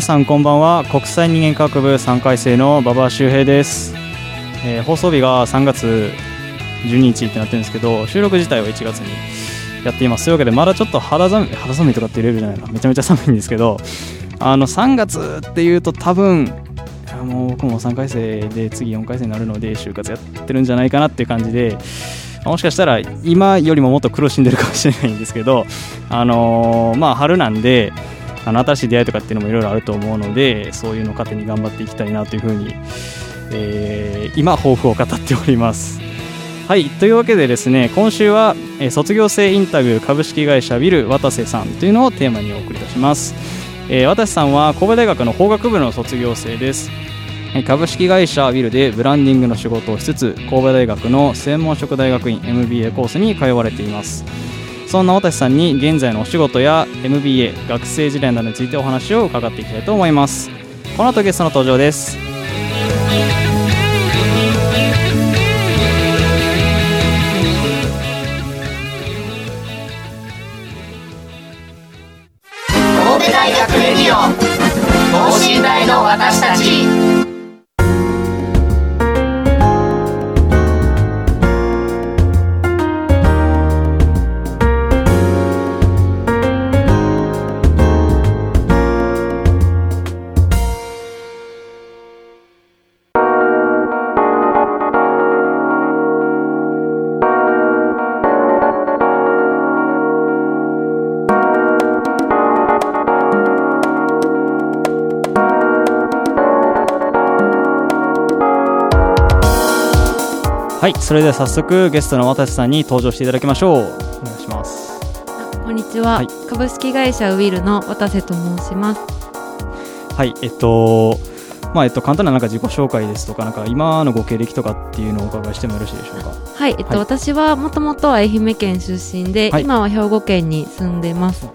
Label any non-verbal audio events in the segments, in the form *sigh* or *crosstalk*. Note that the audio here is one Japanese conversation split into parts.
さんこんばんは。国際人間科学部3回生の馬場周平です、えー、放送日が3月12日ってなってるんですけど収録自体は1月にやっています。というわけでまだちょっと肌寒い肌寒いとかっていうレベルじゃないな。めちゃめちゃ寒いんですけどあの3月っていうと多分もう僕も3回生で次4回生になるので就活やってるんじゃないかなっていう感じでもしかしたら今よりももっと苦しんでるかもしれないんですけどあのー、まあ春なんであの新しい出会いとかっていうのもいろいろあると思うのでそういうのを糧に頑張っていきたいなというふうに、えー、今抱負を語っております。はいというわけでですね今週は、えー、卒業生インタビュー株式会社ビル渡瀬さんというのをテーマにお送りいたします、えー、渡瀬さんは神戸大学の法学部の卒業生です。え株式会社ウィルでブランディングの仕事をしつつ神戸大学の専門職大学院 MBA コースに通われています。そんな渡さんに現在のお仕事や MBA 学生時代などについてお話を伺っていきたいと思います。この後ゲストの登場です。神戸大学レディオ等身大の私たち。はいそれでは早速ゲストの渡瀬さんに登場していただきましょう。お願いします。こんにちは、はい、株式会社ウィルの渡瀬と申します。はいえっとまあえっと、簡単ななんか自己紹介ですとかなんか今のご経歴とかっていうのをお伺いしてもよろしいでしょうか？はい、えっと、はい、私はもともと愛媛県出身で、はい、今は兵庫県に住んでます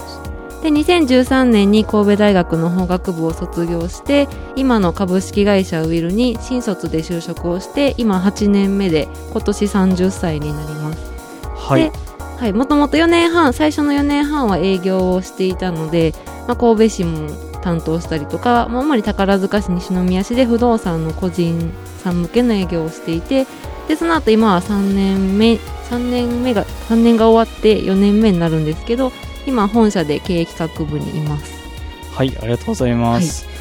で2013年に神戸大学の法学部を卒業して今の株式会社ウィルに新卒で就職をして今8年目で今年30歳になります。はい。はい、もともと4年半最初の4年半は営業をしていたので、まあ、神戸市も担当したりとか、まあ、主に宝塚市西宮市で不動産の個人さん向けの営業をしていてでその後今は3年目3年目が3年が終わって4年目になるんですけど今本社で経営企画部にいます。はいありがとうございます、は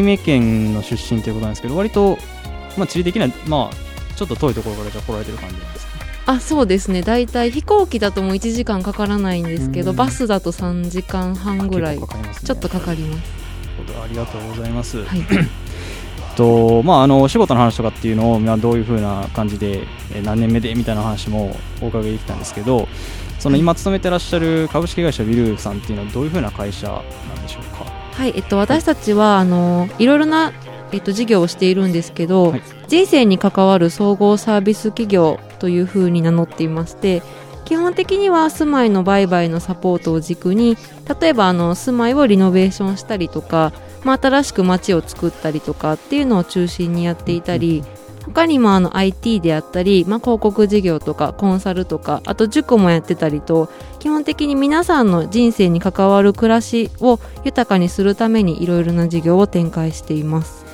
い、愛媛県の出身ということなんですけど割と、まあ、地理的にはまあちょっと遠いところからじゃ来られてる感じなんですか？あそうですね。大体飛行機だともう1時間かからないんですけどバスだと3時間半ぐらい、ね、ちょっとかかります。ありがとうございます、はい。とまあ、あのお仕事の話とかっていうのを、まあ、どういうふうな感じで、え何年目でみたいな話もお伺いできたんですけどその今勤めてらっしゃる株式会社ビルさんっていうのはどういうふうな会社なんでしょうか？はい、えっと、私たちは、あのいろいろなえっと、事業をしているんですけど、はい、人生に関わる総合サービス企業というふうに名乗っていまして基本的には住まいの売買のサポートを軸に例えばあの住まいをリノベーションしたりとか、まあ、新しく街を作ったりとかっていうのを中心にやっていたり、他にもあの IT であったり、まあ、広告事業とかコンサルとかあと塾もやってたりと基本的に皆さんの人生に関わる暮らしを豊かにするためにいろいろな事業を展開しています。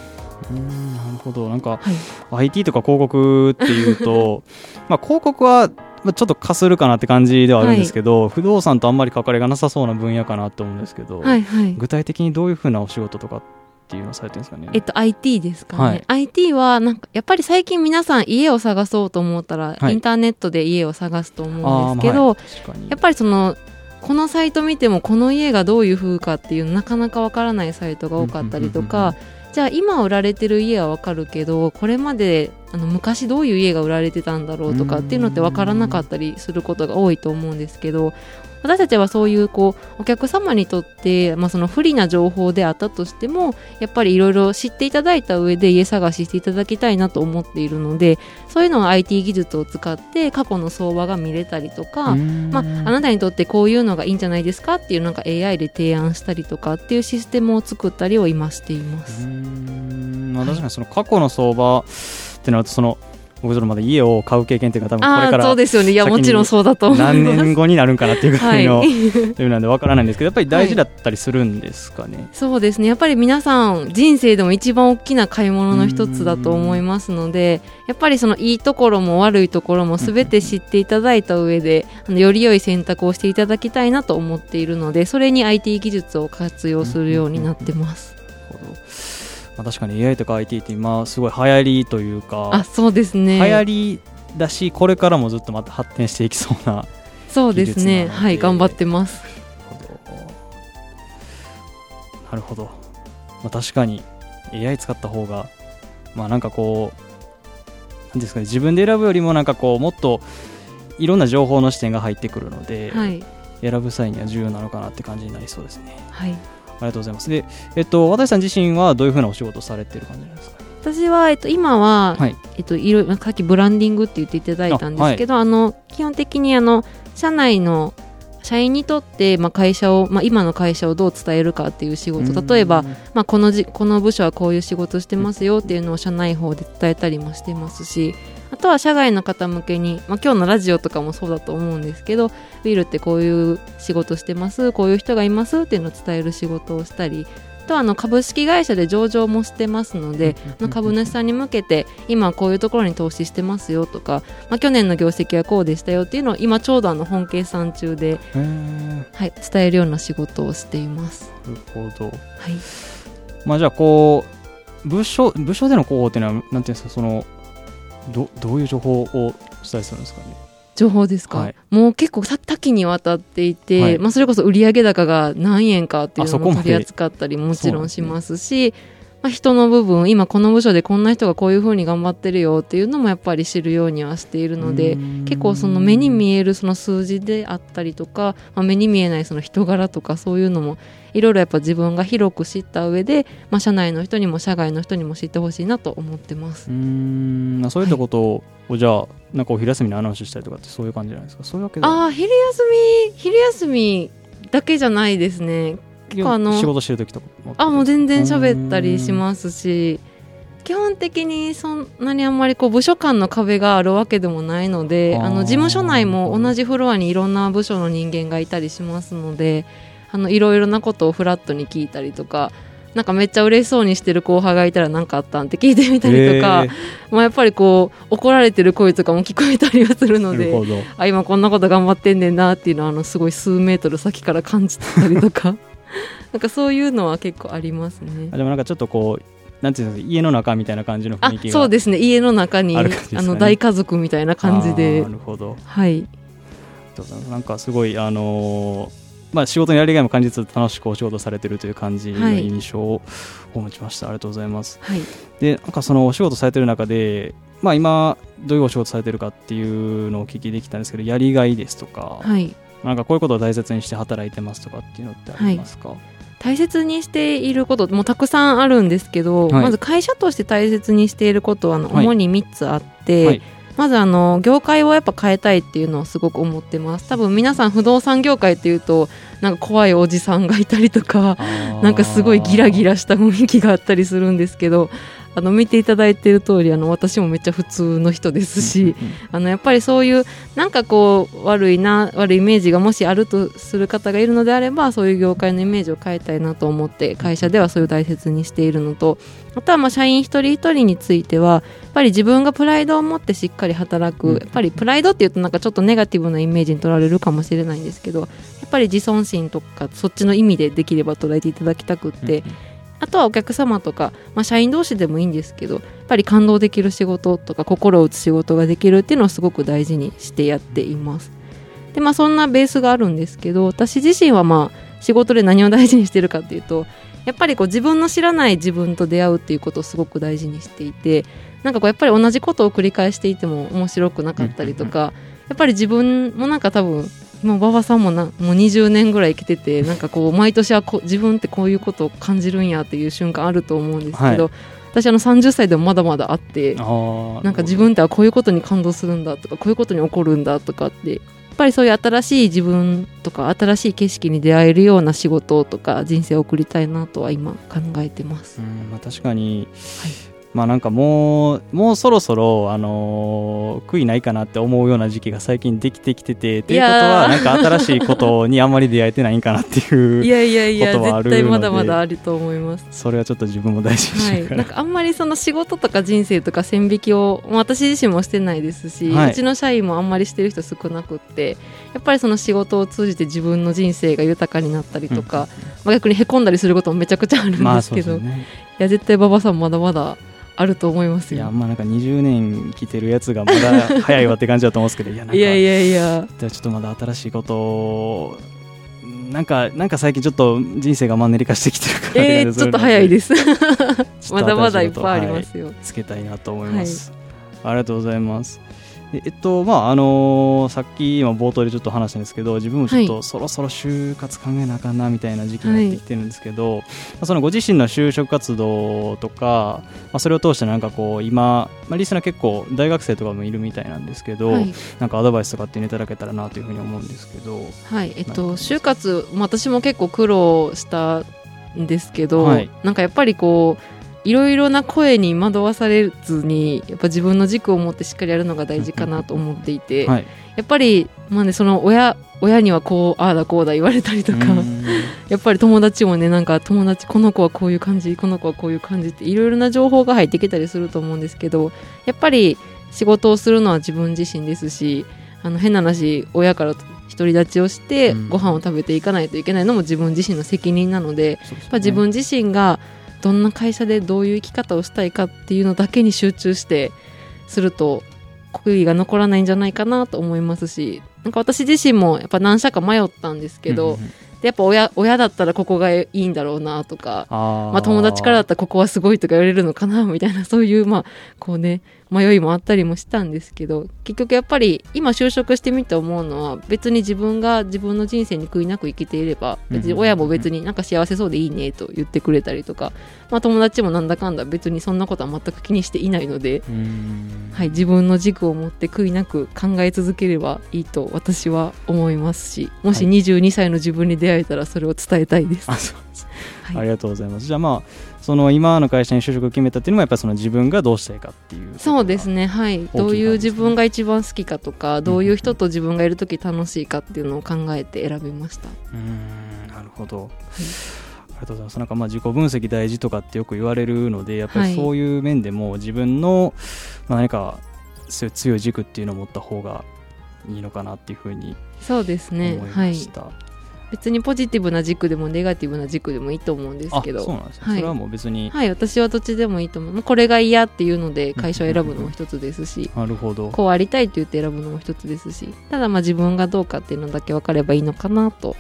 うんなるほど。なんか、はい、IT とか広告っていうと *laughs* まあ広告はちょっとかするかなって感じではあるんですけど、はい、不動産とあんまり関わりがなさそうな分野かなと思うんですけど、はいはい、具体的にどういうふうなお仕事とかっっていうのをされてるんですかね。えっと IT ですかね、はい。IT はなんかやっぱり最近皆さん家を探そうと思ったら、はい。インターネットで家を探すと思うんですけど、まあはい。やっぱりそのこのサイト見てもこの家がどういう風かっていうなかなかわからないサイトが多かったりとかじゃあ今売られてる家はわかるけどこれまであの昔どういう家が売られてたんだろうとかっていうのってわからなかったりすることが多いと思うんですけど私たちはそういうこうお客様にとって、まあ、その不利な情報であったとしてもやっぱりいろいろ知っていただいた上で家探ししていただきたいなと思っているのでそういうのを IT 技術を使って過去の相場が見れたりとか、まあ、あなたにとってこういうのがいいんじゃないですかっていうなんか AI で提案したりとかっていうシステムを作ったりを今していまうす。まあ、確かにその過去の相場ってなるとその僕そのまだ家を買う経験っていうか多分これああー、そうからですよね。いや、もちろんそうだと。何年後になるんかなっていうぐらいの、はレベルなんでわからないんですけどやっぱり大事だったりするんですかね、そうですね。やっぱり皆さん、人生でも一番大きな買い物の一つだと思いますので、やっぱりそのいいところも悪いところも全て知っていただいた上で、あのより良い選択をしていただきたいなと思っているので、それに IT 技術を活用するようになってます。なるほどまあ、確かに AI とか IT って今すごい流行りというかあ、そうですね。流行りだしこれからもずっとまた発展していきそうなそうですね。はい、頑張ってます。なるほど、まあ、確かに AI 使った方がまあなんかこうなんですかね自分で選ぶよりもなんかこうもっといろんな情報の視点が入ってくるので、はい。選ぶ際には重要なのかなって感じになりそうですねはい。ありがとうございます。でえっと渡さん自身はどういうふうなお仕事をされてる感じなんですか？私は、えっと、今は、はい。えっと、いろいろさっきブランディングって言っていただいたんですけどあ、の基本的にあの社内の社員にとって、まあ、会社を、まあ、今の会社をどう伝えるかっていう仕事。例えば、まあ、このじこの部署はこういう仕事してますよっていうのを社内法で伝えたりもしてますしあとは社外の方向けに、まあ、今日のラジオとかもそうだと思うんですけどウィルってこういう仕事してますこういう人がいますっていうのを伝える仕事をしたりあとはあの株式会社で上場もしてますので、あの株主さんに向けて今こういうところに投資してますよとか、まあ、去年の業績はこうでしたよっていうのを今ちょうどあの本計算中で、はい、伝えるような仕事をしています。なるほど。はい。まあじゃあこう部署部署での広報っていうのはなんていうんですかそのどどういう情報をお伝えするんですかね？情報ですか、はい。もう結構さ多岐にわたっていて、はい。まあ、それこそ売上高が何円かっていうのも取り扱ったりもちろんしますしまあ、人の部分今この部署でこんな人がこういうふうに頑張ってるよっていうのもやっぱり知るようにはしているので結構その目に見えるその数字であったりとか、まあ、目に見えないその人柄とかそういうのもいろいろやっぱ自分が広く知った上で、まあ、社内の人にも社外の人にも知ってほしいなと思ってます。うー。ん。まあそういったことを、じゃあなんかお昼休みにアナウンスしたりとかってそういう感じじゃないですか？そういうわけああ昼休み昼休みだけじゃないですね結構あの仕事してる時とかあもう全然喋ったりしますし基本的にそんなにあんまりこう部署間の壁があるわけでもないのであの事務所内も同じフロアにいろんな部署の人間がいたりしますのであのいろいろなことをフラットに聞いたりとかなんかめっちゃ嬉しそうにしてる後輩がいたら何かあったんって聞いてみたりとか、まあ、やっぱりこう怒られてる声とかも聞こえたりはするえーのであ今こんなこと頑張ってんねんなっていうのはあのすごい数メートル先から感じてたりとかなんかそういうのは結構ありますね。あ。でもなんかちょっとこうなんていうんですか家の中みたいな感じのあ雰囲気がそうですね。家の中にあね。の大家族みたいな感じで。なるほど。はい。なんかすごいあのーまあ仕事のやりがいも感じつつ楽しくお仕事されてるという感じのはい印象を持ちました、ありがとうございます。はい。でなんかそのお仕事されてる中でまあ今どういうお仕事されてるかっていうのをお聞きできたんですけどやりがいですとか、はい。なんかこういうことを大切にして働いてますとかっていうのってありますか、大切にしていることもたくさんあるんですけど、はい。まず会社として大切にしていることはあのはい。主に3つあって、はい。まずあの業界をやっぱ変えたいっていうのをすごく思ってます。多分皆さん不動産業界っていうとなんか怖いおじさんがいたりとかなんかすごいギラギラした雰囲気があったりするんですけどあの見ていただいている通りあの私もめっちゃ普通の人ですし、あのやっぱりそういうなんかこう悪いな悪いイメージがもしあるとする方がいるのであればそういう業界のイメージを変えたいなと思って会社ではそういう大切にしているのとあとはまあ社員一人一人についてはやっぱり自分がプライドを持ってしっかり働く、うん。やっぱりプライドっていうとなんかちょっとネガティブなイメージに取られるかもしれないんですけどやっぱり自尊心とかそっちの意味でできれば捉えていただきたくって、あとはお客様とか、まあ、社員同士でもいいんですけどやっぱり感動できる仕事とか心を打つ仕事ができるっていうのをすごく大事にしてやっています。でまあそんなベースがあるんですけど私自身はまあ仕事で何を大事にしてるかっていうとやっぱりこう自分の知らない自分と出会うっていうことをすごく大事にしていてなんかこうやっぱり同じことを繰り返していても面白くなかったりとか、やっぱり自分もなんか多分もう馬場さんもなもう20年ぐらい生きてて *laughs* なんかこう毎年はこ自分ってこういうことを感じるんやっていう瞬間あると思うんですけど、はい私あの30歳でもまだまだあってなんか自分ってはこういうことに感動するんだとかこういうことに起こるんだとかってやっぱりそういう新しい自分とか新しい景色に出会えるような仕事とか人生を送りたいなとは今考えてますう。んまあ、確かに、まあなんかもうもうそろそろ、あのー悔いないかなって思うような時期が最近できてきててということはなんか新しいことにあんまり出会えてないんかなっていう *laughs* いやいやいや絶対まだまだあると思います。それはちょっと自分も大事にしはい、なんかあんまりその仕事とか人生とか線引きをまあ私自身もしてないですし、はい。うちの社員もあんまりしてる人少なくってやっぱりその仕事を通じて自分の人生が豊かになったりとか、まあ、逆にへこんだりすることもめちゃくちゃあるんまあですけど、ね。いや絶対馬場さんまだまだあると思いますよ。いやまあなんか20年来てるやつがまだ早いわって感じだと思うんですけどいやなんかいやいやいや。ちょっとまだ新しいことをなんかなんか最近ちょっと人生がマンネリ化してきてるからえー、*laughs* ちょっと早いです。*laughs* *laughs* まだまだいっぱいありまはい。すよ。つけたいなと思います、ありがとうございます。でえっとまああのーさっき今冒頭でちょっと話したんですけど自分もちょっとそろそろ就活考えなあかんなみたいな時期になってきてるんですけど、まあそのご自身の就職活動とか、まあ、それを通してなんかこう今、まあ、リスナー結構大学生とかもいるみたいなんですけど、はい。なんかアドバイスとかっていただけたらなというふうに思うんですけどはい、えっと、就活、まあ私も結構苦労したんですけど、はい。なんかやっぱりこう、いろいろな声に惑わされずに、やっぱ自分の軸を持ってしっかりやるのが大事かなと思っていて、はい。やっぱり、まあね、その親、親にはこう、ああだこうだ言われたりとか、うん。*laughs* やっぱり友達もね、なんか友達、この子はこういう感じ、この子はこういう感じって、いろいろな情報が入ってきたりすると思うんですけど、やっぱり仕事をするのは自分自身ですし、あの変な話、親から独り立ちをしてうん。ご飯を食べていかないといけないのも自分自身の責任なので、そうですよね。やっぱ自分自身がどんな会社でどういう生き方をしたいかっていうのだけに集中してすると悔いが残らないんじゃないかなと思いますしなんか私自身もやっぱ何社か迷ったんですけど、うんうんうん。でやっぱ親親だったらここがいいんだろうなとかまあ、友達からだったらここはすごいとか言われるのかなみたいなそういうまあこうね迷いもあったりもしたんですけど結局やっぱり今就職してみて思うのは別に自分が自分の人生に悔いなく生きていれば別に親も別になんか幸せそうでいいねと言ってくれたりとか、まあ、友達もなんだかんだ別にそんなことは全く気にしていないので、うん。はい、自分の軸を持って悔いなく考え続ければいいと私は思いますしもしはい。22歳の自分に出会えたらそれを伝えたいです。あそうですはいありがとうございます。じゃあまあその今の会社に就職を決めたっていうのもやっぱりその自分がどうしたいかっていうそうですね。ね、はい、どういう自分が一番好きかとか、どういう人と自分がいるとき楽しいかっていうのを考えて選びました。うんなるほど。ありがとうございます。なんかまあ自己分析大事とかってよく言われるのでやっぱはいりそういう面でも自分のまあ何かそういう強い軸っていうのを持った方がいいのかなっていうふうにそうですね思い、はい、ました。別にポジティブな軸でもネガティブな軸でもいいと思うんですあけど、そうなんですね。はいそれはもう別に、はい、私はどっちでもいいと思う。これが嫌っていうので会社を選ぶのも一つですし、なるほど。こうありたいと言って選ぶのも一つですし、ただまあ自分がどうかっていうのだけ分かればいいのかなと、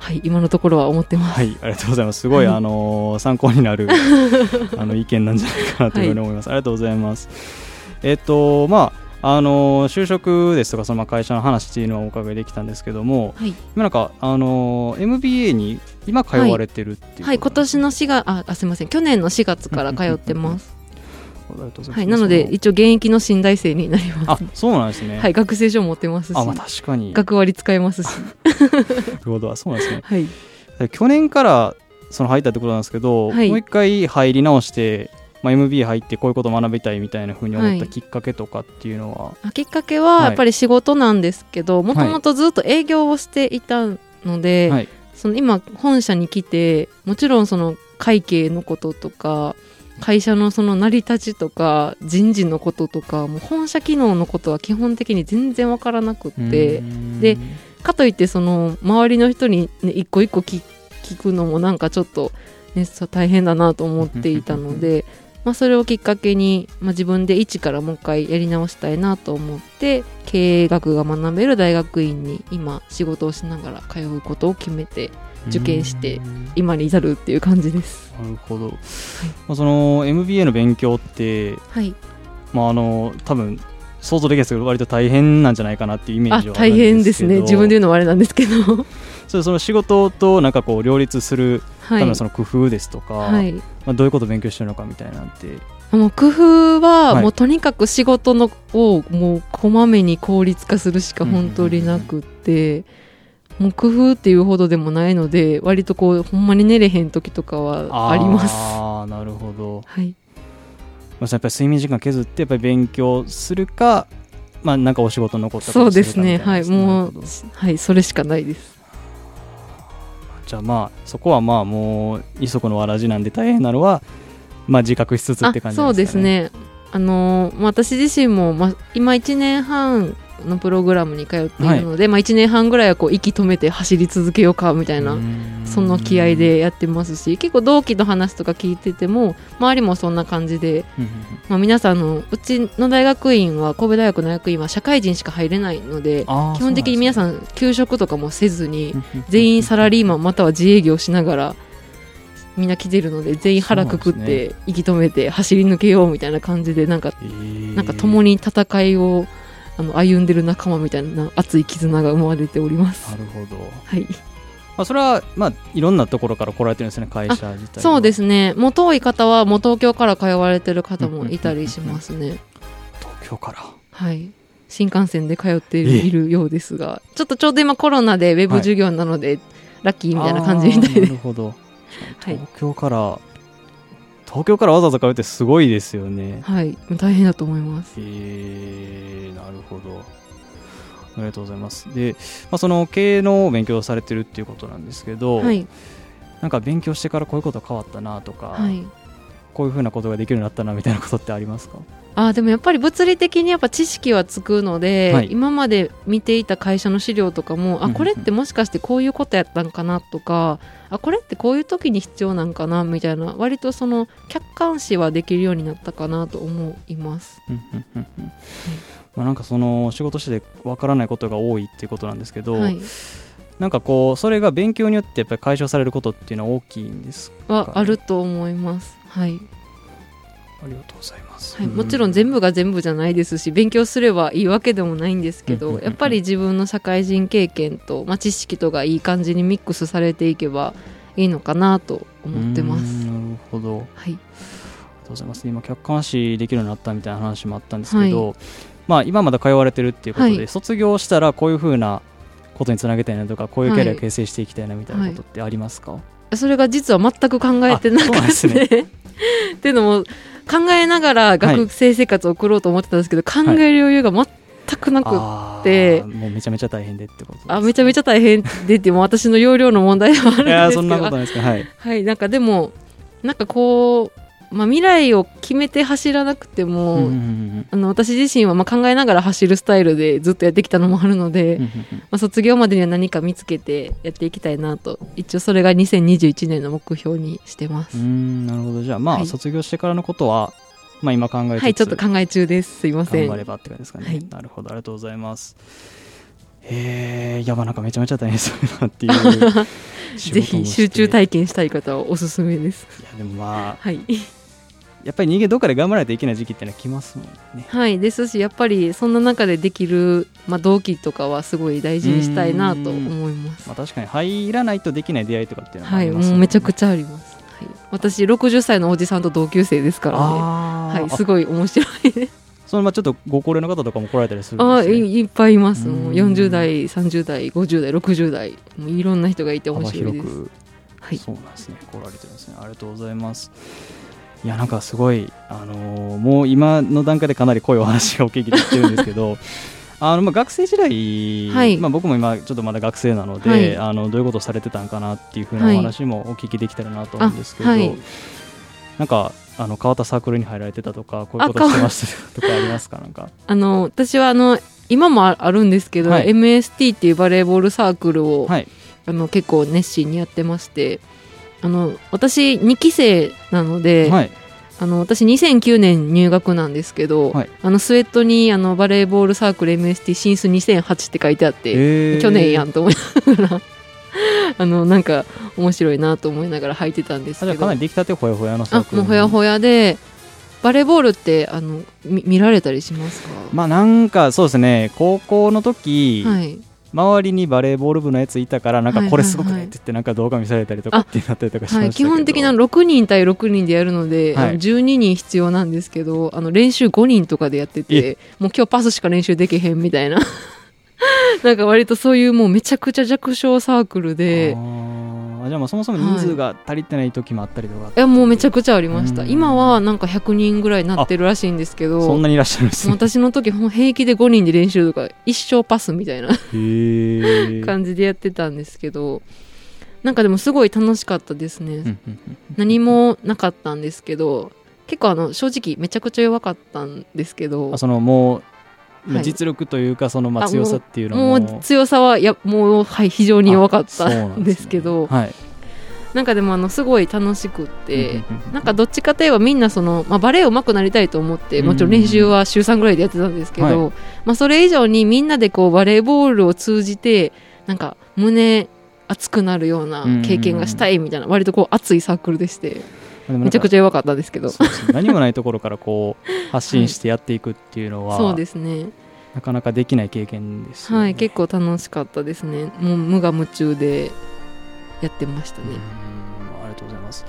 はい、今のところは思ってます。はい、ありがとうございます。すごい、はいあのー参考になる *laughs* あの意見なんじゃないかなというふうに思います。ありがとうございます。えっとまああのー就職ですとかそのまあ会社の話っていうのはお伺いできたんですけども、はい、今なんかあのー MBA に今通われてるっていうはい、今こと年の4月、あ、あすみません、去年の4月から通ってます。*laughs* はい、なので一応現役の新大生になりまあす。そうなんですね。はい、学生証持ってますし、あまあ確かに。な学割使えますし、*laughs* るほどそうなんですね。はい、去年からその入ったってことなんですけど、はいもう一回入り直して、まあ、MBA 入ってこういうことを学びたいみたいなふうに思ったはい。きっかけとかっていうのは、あきっかけははい。やっぱり仕事なんですけど、もともとずっと営業をしていたので、はい。その今本社に来て、もちろんその会計のこととか、会社のその成り立ちとか人事のこととかもう本社機能のことは基本的に全然わからなくってでかといってその周りの人に、ね、一個一個聞聞くのもなんかちょっと、ね、そう大変だなと思っていたので、*laughs* まあ、それをきっかけに、まあ、自分で一からもう一回やり直したいなと思って経営学が学べる大学院に今仕事をしながら通うことを決めて受験して今に至るっていう感じです。なるほど、まあ、その MBA の勉強って、はい、まあ、あの多分想像できないですけど割と大変なんじゃないかなっていうイメーあジは大変ですね。自分で言うのはあれなんですけど。*laughs* それその仕事となんかこう両立するはい。ためのその工夫ですとか、はい。まあ、どういうことを勉強してるのかみたいなんて。もう工夫は、はい。もうとにかく仕事のをもうこまめに効率化するしか本当になくって、もう工夫っていうほどでもないので割とこうほんまに寝れへん時とかはあります。ああなるほど、はい。まあ、やっぱり睡眠時間削ってやっぱり勉強するかまあなんかお仕事残ったそうですことるかみね。はいたいななるもうはい。それしかないですじゃあまあそこはまあもう二足のわらじなんで大変なのはまあ自覚しつつって感じそうでかね。ですね。あのー私自身も、まあ、今1年半のプログラムに通っているので、まあ、1年半ぐらいはこう息止めて走り続けようかみたいなその気合でやってますし結構同期の話とか聞いてても周りもそんな感じで、まあ、皆さんのうちの大学院は神戸大学の大学院は社会人しか入れないので基本的に皆そさん休職とかもせずに全員サラリーマンまたは自営業しながらみんな来てるので全員腹くくって息止めて走り抜けようみたいな感じでなんかえー。なんか共に戦いをあの歩んでる仲間みたいな熱い絆が生まれておりますな。るほど、はい、まあ、それはまあいろんなところから来られてるんですね会社自体はそうですね。もう遠い方はもう東京から通われてる方もいたりしますね。東京からはい。新幹線で通っているようですが、ちょっとちょうど今コロナでウェブ授業なので、ラッキーみたいな感じみたいあーなで。るほど *laughs* はい東京から、東京からわざわざ通うってすごいですよねはい。大変だと思います。えー、なるほどありがとうございますで、まあ、その経営の勉強をされてるっていうことなんですけど、はい。なんか勉強してからこういうこと変わったなとか、はい。こういうふうなことができるようになったなみたいなことってありますか？あーでもやっぱり物理的にやっぱ知識はつくので、はい。今まで見ていた会社の資料とかも、あこれってもしかしてこういうことやったんかなとかあこれってこういう時に必要なんかなみたいな割とその客観視はできるようになったかなと思います。まあ、なんかその仕事してわからないことが多いっていうことなんですけど、はい、なんかこうそれが勉強によってやっぱり解消されることっていうのは大きいんですかはあると思います。はい。ありがとうございます、はい、もちろん全部が全部じゃないですし勉強すればいいわけでもないんですけうんうんうんうん。どやっぱり自分の社会人経験と、まあ、知識とがいい感じにミックスされていけばいいのかなと思ってます。なるほど。はい、ありがとうございます。今客観視できるようになったみたいな話もあったんですけど、まあ今まだ通われてるっていうことで、はい。卒業したらこういうふうなことにつなげたいなとかこういうキャリアはい形成していきたいなみたいなことってありますか、それが実は全く考えてなくて、*laughs* っていうのも考えながら学生生活を送ろうと思ってたんですけど、考える余裕が全くなく、あでーもうめちゃめちゃ大変でってことですあめちゃめちゃ大変でってもう私の容量の問題はあるんですけど。いやーそんなことないですかはい。はい、なんかでも、なんかこう、まあ、未来を決めて走らなくても、うんうんうんあの私自身はまあ考えながら走るスタイルでずっとやってきたのもあるので、うんうんまあ、卒業までには何か見つけてやっていきたいなと一応それが2021年の目標にしてます、うんなるほど。じゃあまあ、はい。卒業してからのことはまあ今考えはいちょっと考え中です。すいません。頑張ればって感じですかね、はい。なるほどありがとうございます。へえいやまあなんかめちゃめちゃ大変そうだなっていう仕 *laughs* ぜひ集中体験したい方はおすすめです。いやでもまあはい、やっぱり人間どっかで頑張らないといけない時期ってのは来ますもんね。はい、ですしやっぱりそんな中でできる、まあ、同期とかはすごい大事にしたいなと思います。まあ確かに入らないとできない出会いとかっていうのもあはい、りますもうめちゃくちちゃあります。はい、私60歳のおじさんと同級生ですからね。はい、あ。すごい面白い。です。そのまあちょっとご高齢の方とかも来られたりするんあですね。いいっぱいいます。うん。もう40代、30代、50代、60代、もういろんな人がいて面幅白いです。広く。はい、そうなんですね。来られてるんですね。ありがとうございますいやなんかすごい、あのーもう今の段階でかなり濃いお話がお聞きできてるんですけど *laughs* あのまあ学生時代、はい。まあ、僕も今ちょっとまだ学生なので、はい。あのどういうことをされてたんかなっていうふうなはいお話もお聞きできたらなと思うんですけど、あはい。なんかあの変わったサークルに入られてたとかこういうことしてましたとかありますか？なんか。あの私はあの今もああるんですけど、はい。MST っていうバレーボールサークルを、はい。あの結構熱心にやってましてあの私2期生なので、はい。あの私2009年入学なんですけど、はい。あのスウェットにあのバレーボールサークル MST 進出2008って書いてあって、えー。去年やんと思いながら *laughs* あのなんか面白いなと思いながら履いてたんですけど。かなり出来たてほやほやのサーあクル。もうほやほやでバレーボールってあのみ見られたりしますか、まあなんかそうですね。高校の時、はい周りにバレーボール部のやついたからなんかはいこれすごくねって言ってなんか動画見されたりとかってなったりとかしました基本的な6人対6人でやるので、はい。あの12人必要なんですけどあの練習5人とかでやっててもう今日パスしか練習できへんみたいな。*laughs* なんか割とそういうもうめちゃくちゃ弱小サークルでじゃあもうそもそも人数が足りてない時もあったりとか、いやもうめちゃくちゃありました。うん。今はなんか100人ぐらいなってるらしいんですけどそんなにいらっしゃるんですね。私の時ほん平気で5人で練習とか一生パスみたいな感じでやってたんですけどなんかでもすごい楽しかったですね、何もなかったんですけど結構あの正直めちゃくちゃ弱かったんですけど。あそのもう、まあはい。実力というかそのまああ強さっていうのも。もう強さはやもう、はい、非常に弱かったなんですけど。はい。なんかでもあのすごい楽しくってなんかどっちかといえばみんなその、まあ、バレエ上手くなりたいと思ってうんもちろん練習は週3ぐらいでやってたんですけど、はい。まあ、それ以上にみんなでこうバレーボールを通じてなんか胸熱くなるような経験がしたいみたいな割とこう熱いサークルでしてめちゃくちゃゃ弱かったですけど。何もないところからこう発信してやっていくっていうのは、*laughs* そうですね。なかなかできない経験ですよね、はい結構楽しかったですね。もう無我夢中でやってましたね。うんありがとうございます。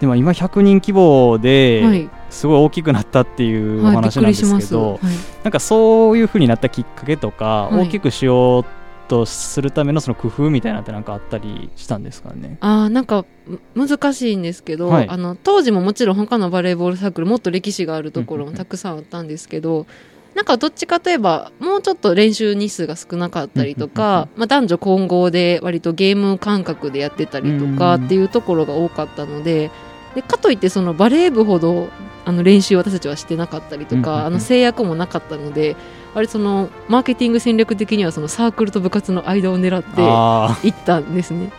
でも今100人規模で、はい、すごい大きくなったっていうお話なんですす。けど、はい、なんかそういうふうになったきっかけとか、はい。大きくしようとするためのその工夫みたいなのってなんかあったりしたんですかね？あーなんかむ難しいんですけど、はい。あの当時ももちろん他のバレーボールサークルもっと歴史があるところもたくさんあったんですけど、なんかどっちかといえばもうちょっと練習日数が少なかったりとか、まあ、男女混合で割とゲーム感覚でやってたりとかうん。っていうところが多かったのででかといってそのバレー部ほどあの練習を私たちはしてなかったりとうんうんうんか、あの制約もなかったので割とそのマーケティング戦略的にはそのサークルと部活の間を狙ってあ行ったんですね。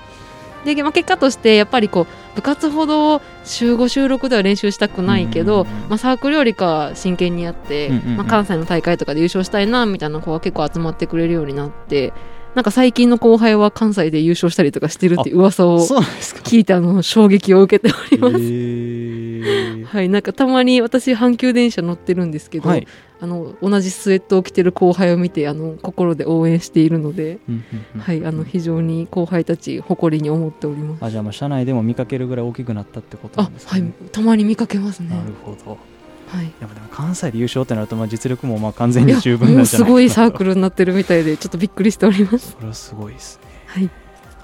で、まあ、結果としてやっぱりこう部活ほど週5週6では練習したくないけど、うんうんうんまあ、サークルよりかは真剣にやって、うんうんうんまあ、関西の大会とかで優勝したいなみたいな子が結構集まってくれるようになってなんか最近の後輩は関西で優勝したりとかしてるって噂あ、を。聞いてあの衝撃を受けております。はい、なんかたまに私阪急電車乗ってるんですけど、はい。あの同じスウェットを着てる後輩を見てあの心で応援しているので、うんうんうんはい、あの非常に後輩たち誇りに思っております。あじゃあまあ社内でも見かけるぐらい大きくなったってことなあんですか、はいね、たまに見かけますねなるほど。はい。やっぱでも関西で優勝ってなるとまあ実力もまあ完全に十分もうんなじゃないすごいサール。クルになってるみたいでちょっとびっくりしております。それはすごいですね。はい。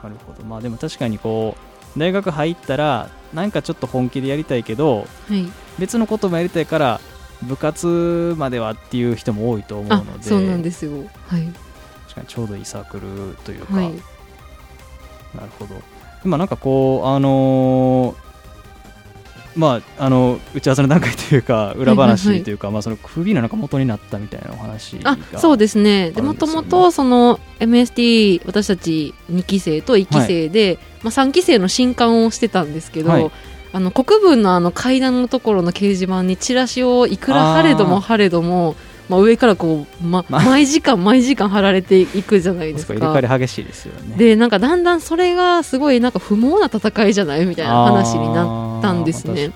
なるほど。まあでも確かにこう大学入ったらなんかちょっと本気でやりたいけどはい。別のこともやりたいから部活まではっていう人も多いと思うあのでそうなんですよ。はい。確かにちょうどいいサークルというか、はい。なるほど。今なんかこうあのーまああの打ち合わせの段階というか裏はいはいはい話とい。うか、まあそのクビのなんか元になったみたいなお話が。あそうですね。でもともとその MST 私たち2期生と1期生で、まあ、3期生の新刊をしてたんですけど、はい。あの国分のあの階段のところの掲示板にチラシをいくら晴れども晴れどもまあ、上からこう、ま、ま毎時間毎時間貼られていくじゃないですか。入れ替わり激しいですよね。でなんかだんだんそれがすごいなんか不毛な戦いじゃない？みたいな話になったんですね。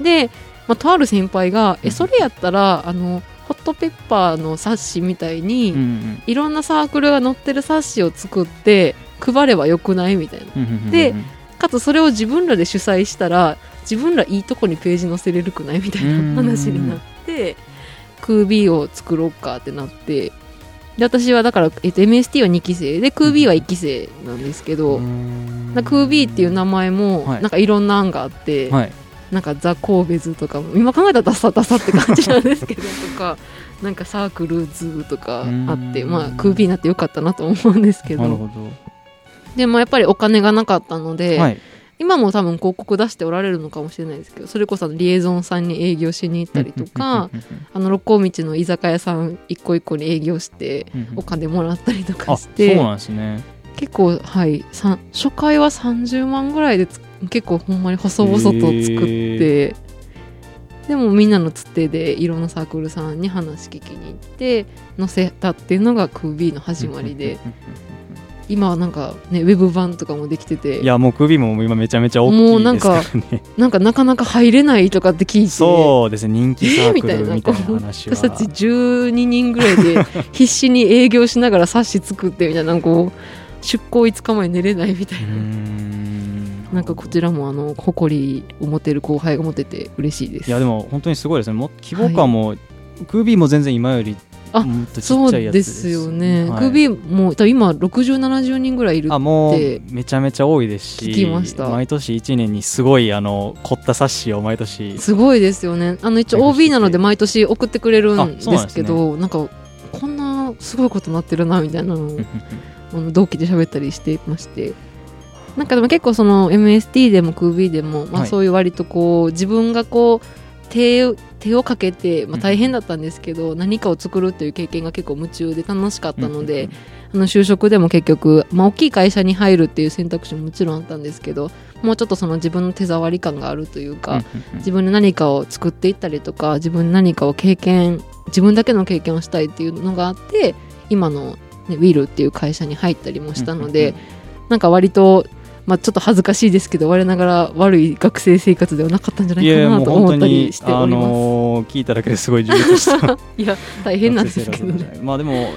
で、まあ、とある先輩が「うん。えそれやったらあのホットペッパーの冊子みたいに、うんうん。いろんなサークルが載ってる冊子を作って配ればよくないみたいな。うんうんうんうんでかつそれを自分らで主催したら自分らいいとこにページ載せれるくないみたいな話になってクービーを作ろうかってなってで私はだから、えっと、MST は2期生。でクービーは1期生なんですけど、クービーっていう名前もはい。なんかいろんな案があって、はい。なんかザ・神戸図とかも今考えたらダサダサって感じなんですけどとか *laughs* なんかサークルズとかあってうん。まあクービーになってよかったなと思うんですけど。でもやっぱりお金がなかったので、どはい今も多分広告出しておられるのかもしれないですけどそれこそリエゾンさんに営業しに行ったりとかあの六甲道の居酒屋さん一個一個に営業してお金もらったりとかあそうしてなんですね。結構はい初回は30万ぐらいでつ結構ほんまに細々と作って、でもみんなのつてでいろんなサークルさんに話聞きに行って載せたっていうのがクービーの始まりで今はなんかねウェブ版とかもできてて。いやもう首も今めちゃめちゃ大きいですからね。*laughs* なんかなかなか入れないとかって聞いて。そうですね人気サークルえーみたいな。話は。私たち12人ぐらいで必死に営業しながら冊子作ってみたいなこう出向5日前寝れないみたいうな。なんかこちらもあの誇りを持てる後輩が持てて嬉しいです。いやでも本当にすごいですね。もう規模感も、クービーも全然今よりあそうですよね。はい。クービーも多分今60、70人ぐらいいるあもうってめちゃめちゃ多いですし聞きました。毎年1年にすごいあの凝った冊子を毎年。すごいですよね。あの一応 OB なので毎年送ってくれるんあですけど、なんかこんなすごいことなってるなみたいなのを *laughs* あの同期で喋ったりしてまして。なんかでも結構その MST でも QB でも、まあ、はい。そういう割とこう自分がこう手を手をかけて、まあ、大変だったんですけど、何かを作るっていう経験が結構夢中で楽しかったので、あの就職でも結局、まあ、大きい会社に入るっていう選択肢ももちろんあったんですけどもうちょっとその自分の手触り感があるというか、自分で何かを作っていったりとか自分で何かを経験自分だけの経験をしたいっていうのがあって今の、ね、ウィルっていう会社に入ったりもしたので、なんか割と、まあ、ちょっと恥ずかしいですけど我ながら悪い学生生活ではなかったんじゃないかなと思ったりしておあります。のー聞いただけですごい充実したいや大変なんですけどね。まあでもはい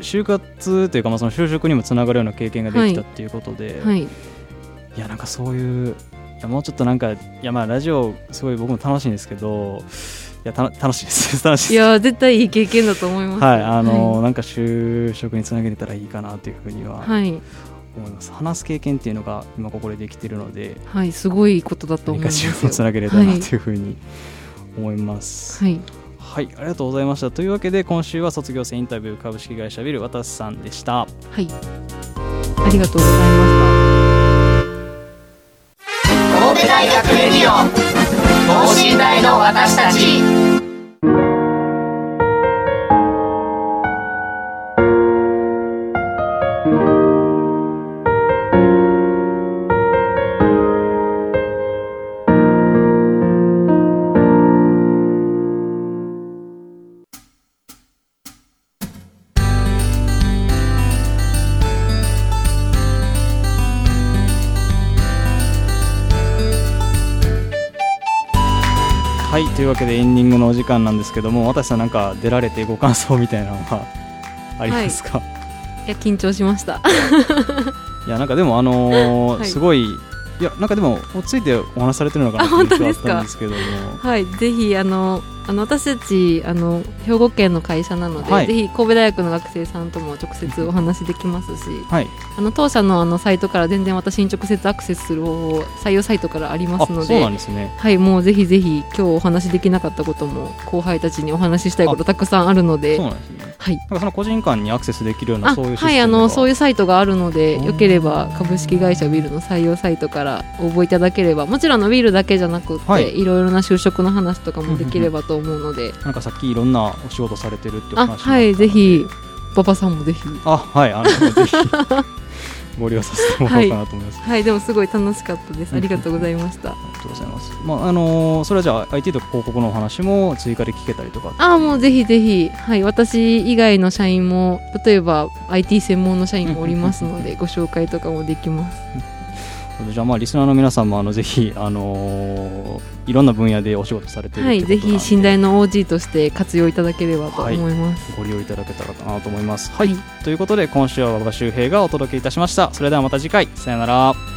就活というかまあその就職にもつながるような経験ができたっていうことで、い、はい。やなんかそういういやもうちょっとなんかいやまあラジオすごい僕も楽しいんですけどいやた楽しいです。楽しいです。いや絶対いい経験だと思います。はいあのーはなんか就職につなげれたらいいかなというふうにははい、思います、話す経験っていうのが今ここでできてるのではい、すごいことだと思何かいます。よ。自分をつなげれたらなというふうに思います、はい、はい、ありがとうございました。というわけで、今週は卒業生インタビュー株式会社ビル、渡瀬さんでした。はい、ありがとうございま神戸大学レディオ等身大の私たちい、というわけでエンディングのお時間なんですけども、渡瀬さんなんか出られてご感想みたいなのはありますか、す。いや緊張しました。*laughs* い、や、なんかでもあのーはい。すごい、いや、なんかでも落ち着いてお話しされてるのかなっていうあったんですけども、はい、ぜひあのあの私たちあの兵庫県の会社なので、はい。ぜひ神戸大学の学生さんとも直接お話できますし、はい、あの当社のあのサイトから全然私に直接アクセスする方法採用サイトからありますので。はい、もうぜひぜひ今日お話しできなかったことも後輩たちにお話ししたいことたくさんあるので。はい。の個人間にアクセスできるようなあそういうはいあのそういうサイトがあるのでうん。よければ株式会社ウィルの採用サイトから応募いただければもちろんあのウィルだけじゃなくって、はい。い、ろいろな就職の話とかもできればと思うので。なんかさっきいろんなお仕事されてるっていうあ話はいぜひ。馬場さんもぜひ。あはいあのぜひ。*laughs* ご利用させてもらおうかなと思います、はいでもすごい楽しかったです。ありがとうございました。ありがとうございます。まああのーそれはじゃあ IT とか広告のお話も追加で聞けたりとか。あもうぜひぜひ。はい私以外の社員も例えば IT 専門の社員もおりますのでご紹介とかもできますじゃあまあリスナーの皆さんもあのぜひあのーいろんな分野でお仕事されてるはいぜひ信頼の OG として活用いただければと思います、ご利用いただけたらなと思います。はい、はいということで今週は馬場周平がお届けいたしました。それではまた次回さよなら。